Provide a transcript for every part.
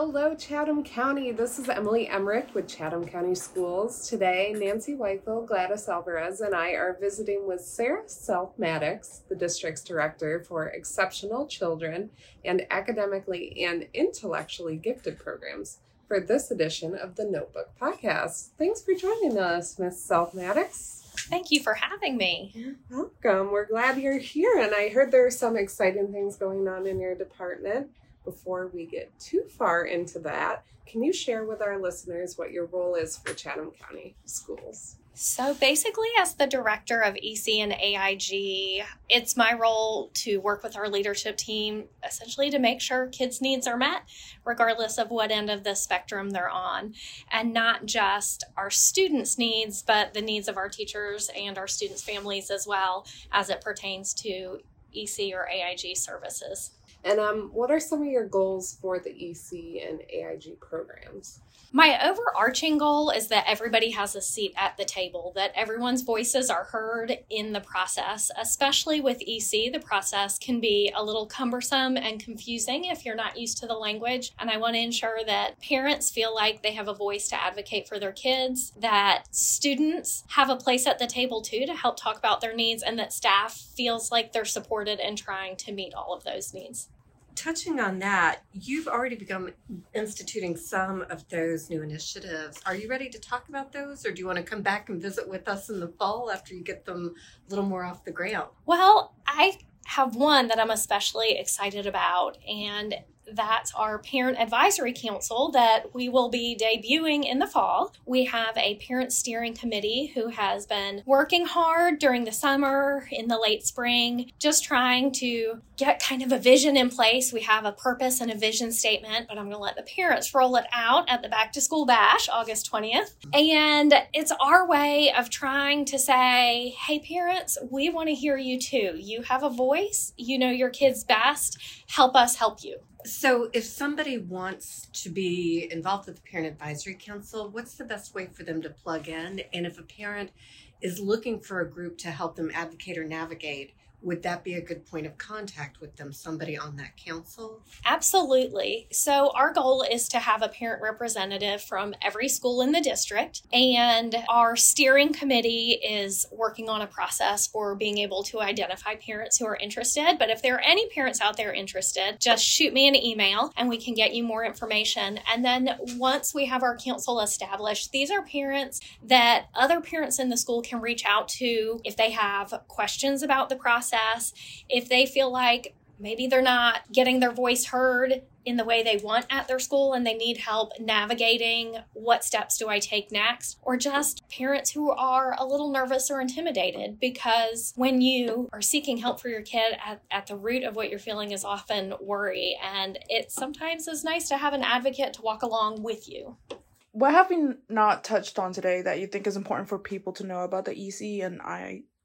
Hello, Chatham County. This is Emily Emmerich with Chatham County Schools. Today, Nancy Whiteville, Gladys Alvarez, and I are visiting with Sara Self-Maddox, the district's director for exceptional children and academically and intellectually gifted programs, for this edition of the Notebook Podcast. Thanks for joining us, Miss Self Maddox. Thank you for having me. You're welcome. We're glad you're here. And I heard there are some exciting things going on in your department. Before we get too far into that, can you share with our listeners what your role is for Chatham County Schools? So basically, as the director of EC and AIG, it's my role to work with our leadership team essentially to make sure kids' needs are met, regardless of what end of the spectrum they're on. And not just our students' needs, but the needs of our teachers and our students' families as well as it pertains to EC or AIG services. And um, what are some of your goals for the EC and AIG programs? My overarching goal is that everybody has a seat at the table, that everyone's voices are heard in the process. Especially with EC, the process can be a little cumbersome and confusing if you're not used to the language. And I want to ensure that parents feel like they have a voice to advocate for their kids, that students have a place at the table too to help talk about their needs, and that staff feels like they're supported in trying to meet all of those needs touching on that, you've already begun instituting some of those new initiatives. Are you ready to talk about those, or do you want to come back and visit with us in the fall after you get them a little more off the ground? Well, I have one that I'm especially excited about, and that's our Parent Advisory Council that we will be debuting in the fall. We have a parent steering committee who has been working hard during the summer, in the late spring, just trying to get kind of a vision in place. We have a purpose and a vision statement, but I'm going to let the parents roll it out at the back to school bash August 20th. And it's our way of trying to say, hey, parents, we want to hear you too. You have a voice, you know your kids best. Help us help you. So, if somebody wants to be involved with the Parent Advisory Council, what's the best way for them to plug in? And if a parent is looking for a group to help them advocate or navigate, would that be a good point of contact with them somebody on that council? Absolutely. So our goal is to have a parent representative from every school in the district and our steering committee is working on a process for being able to identify parents who are interested. But if there are any parents out there interested just shoot me an email and we can get you more information. And then once we have our council established these are parents that other parents in the school can reach out to if they have questions about the process process, if they feel like maybe they're not getting their voice heard in the way they want at their school and they need help navigating what steps do I take next, or just parents who are a little nervous or intimidated because when you are seeking help for your kid, at, at the root of what you're feeling is often worry. And it sometimes is nice to have an advocate to walk along with you. What have we not touched on today that you think is important for people to know about the EC and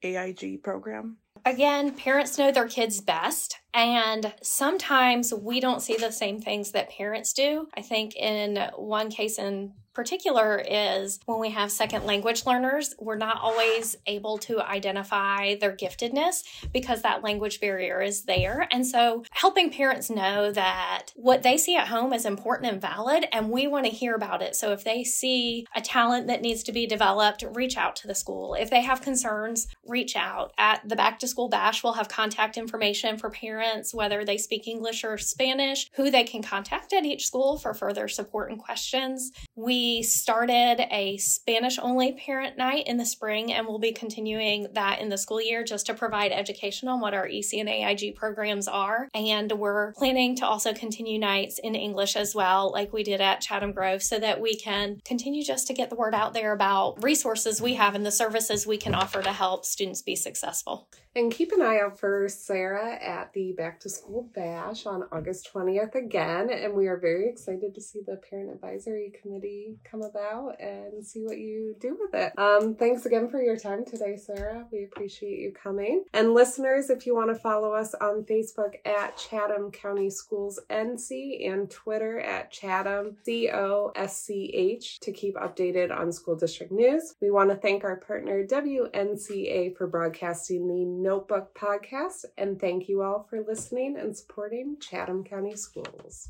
AIG program? Again, parents know their kids best. And sometimes we don't see the same things that parents do. I think in one case in particular is when we have second language learners, we're not always able to identify their giftedness because that language barrier is there. And so helping parents know that what they see at home is important and valid, and we want to hear about it. So if they see a talent that needs to be developed, reach out to the school. If they have concerns, reach out. At the back to school bash, we'll have contact information for parents, whether they speak English or Spanish, who they can contact at each school for further support and questions. We we started a Spanish only parent night in the spring, and we'll be continuing that in the school year just to provide education on what our EC and AIG programs are. And we're planning to also continue nights in English as well, like we did at Chatham Grove, so that we can continue just to get the word out there about resources we have and the services we can offer to help students be successful. And keep an eye out for Sara at the Back to School Bash on August 20th again. And we are very excited to see the Parent Advisory Committee come about and see what you do with it. Um, thanks again for your time today, Sara. We appreciate you coming. And listeners, if you want to follow us on Facebook at Chatham County Schools NC and Twitter at Chatham COSCH to keep updated on school district news. We want to thank our partner WNCA for broadcasting the Notebook podcast. And thank you all for listening and supporting Chatham County Schools.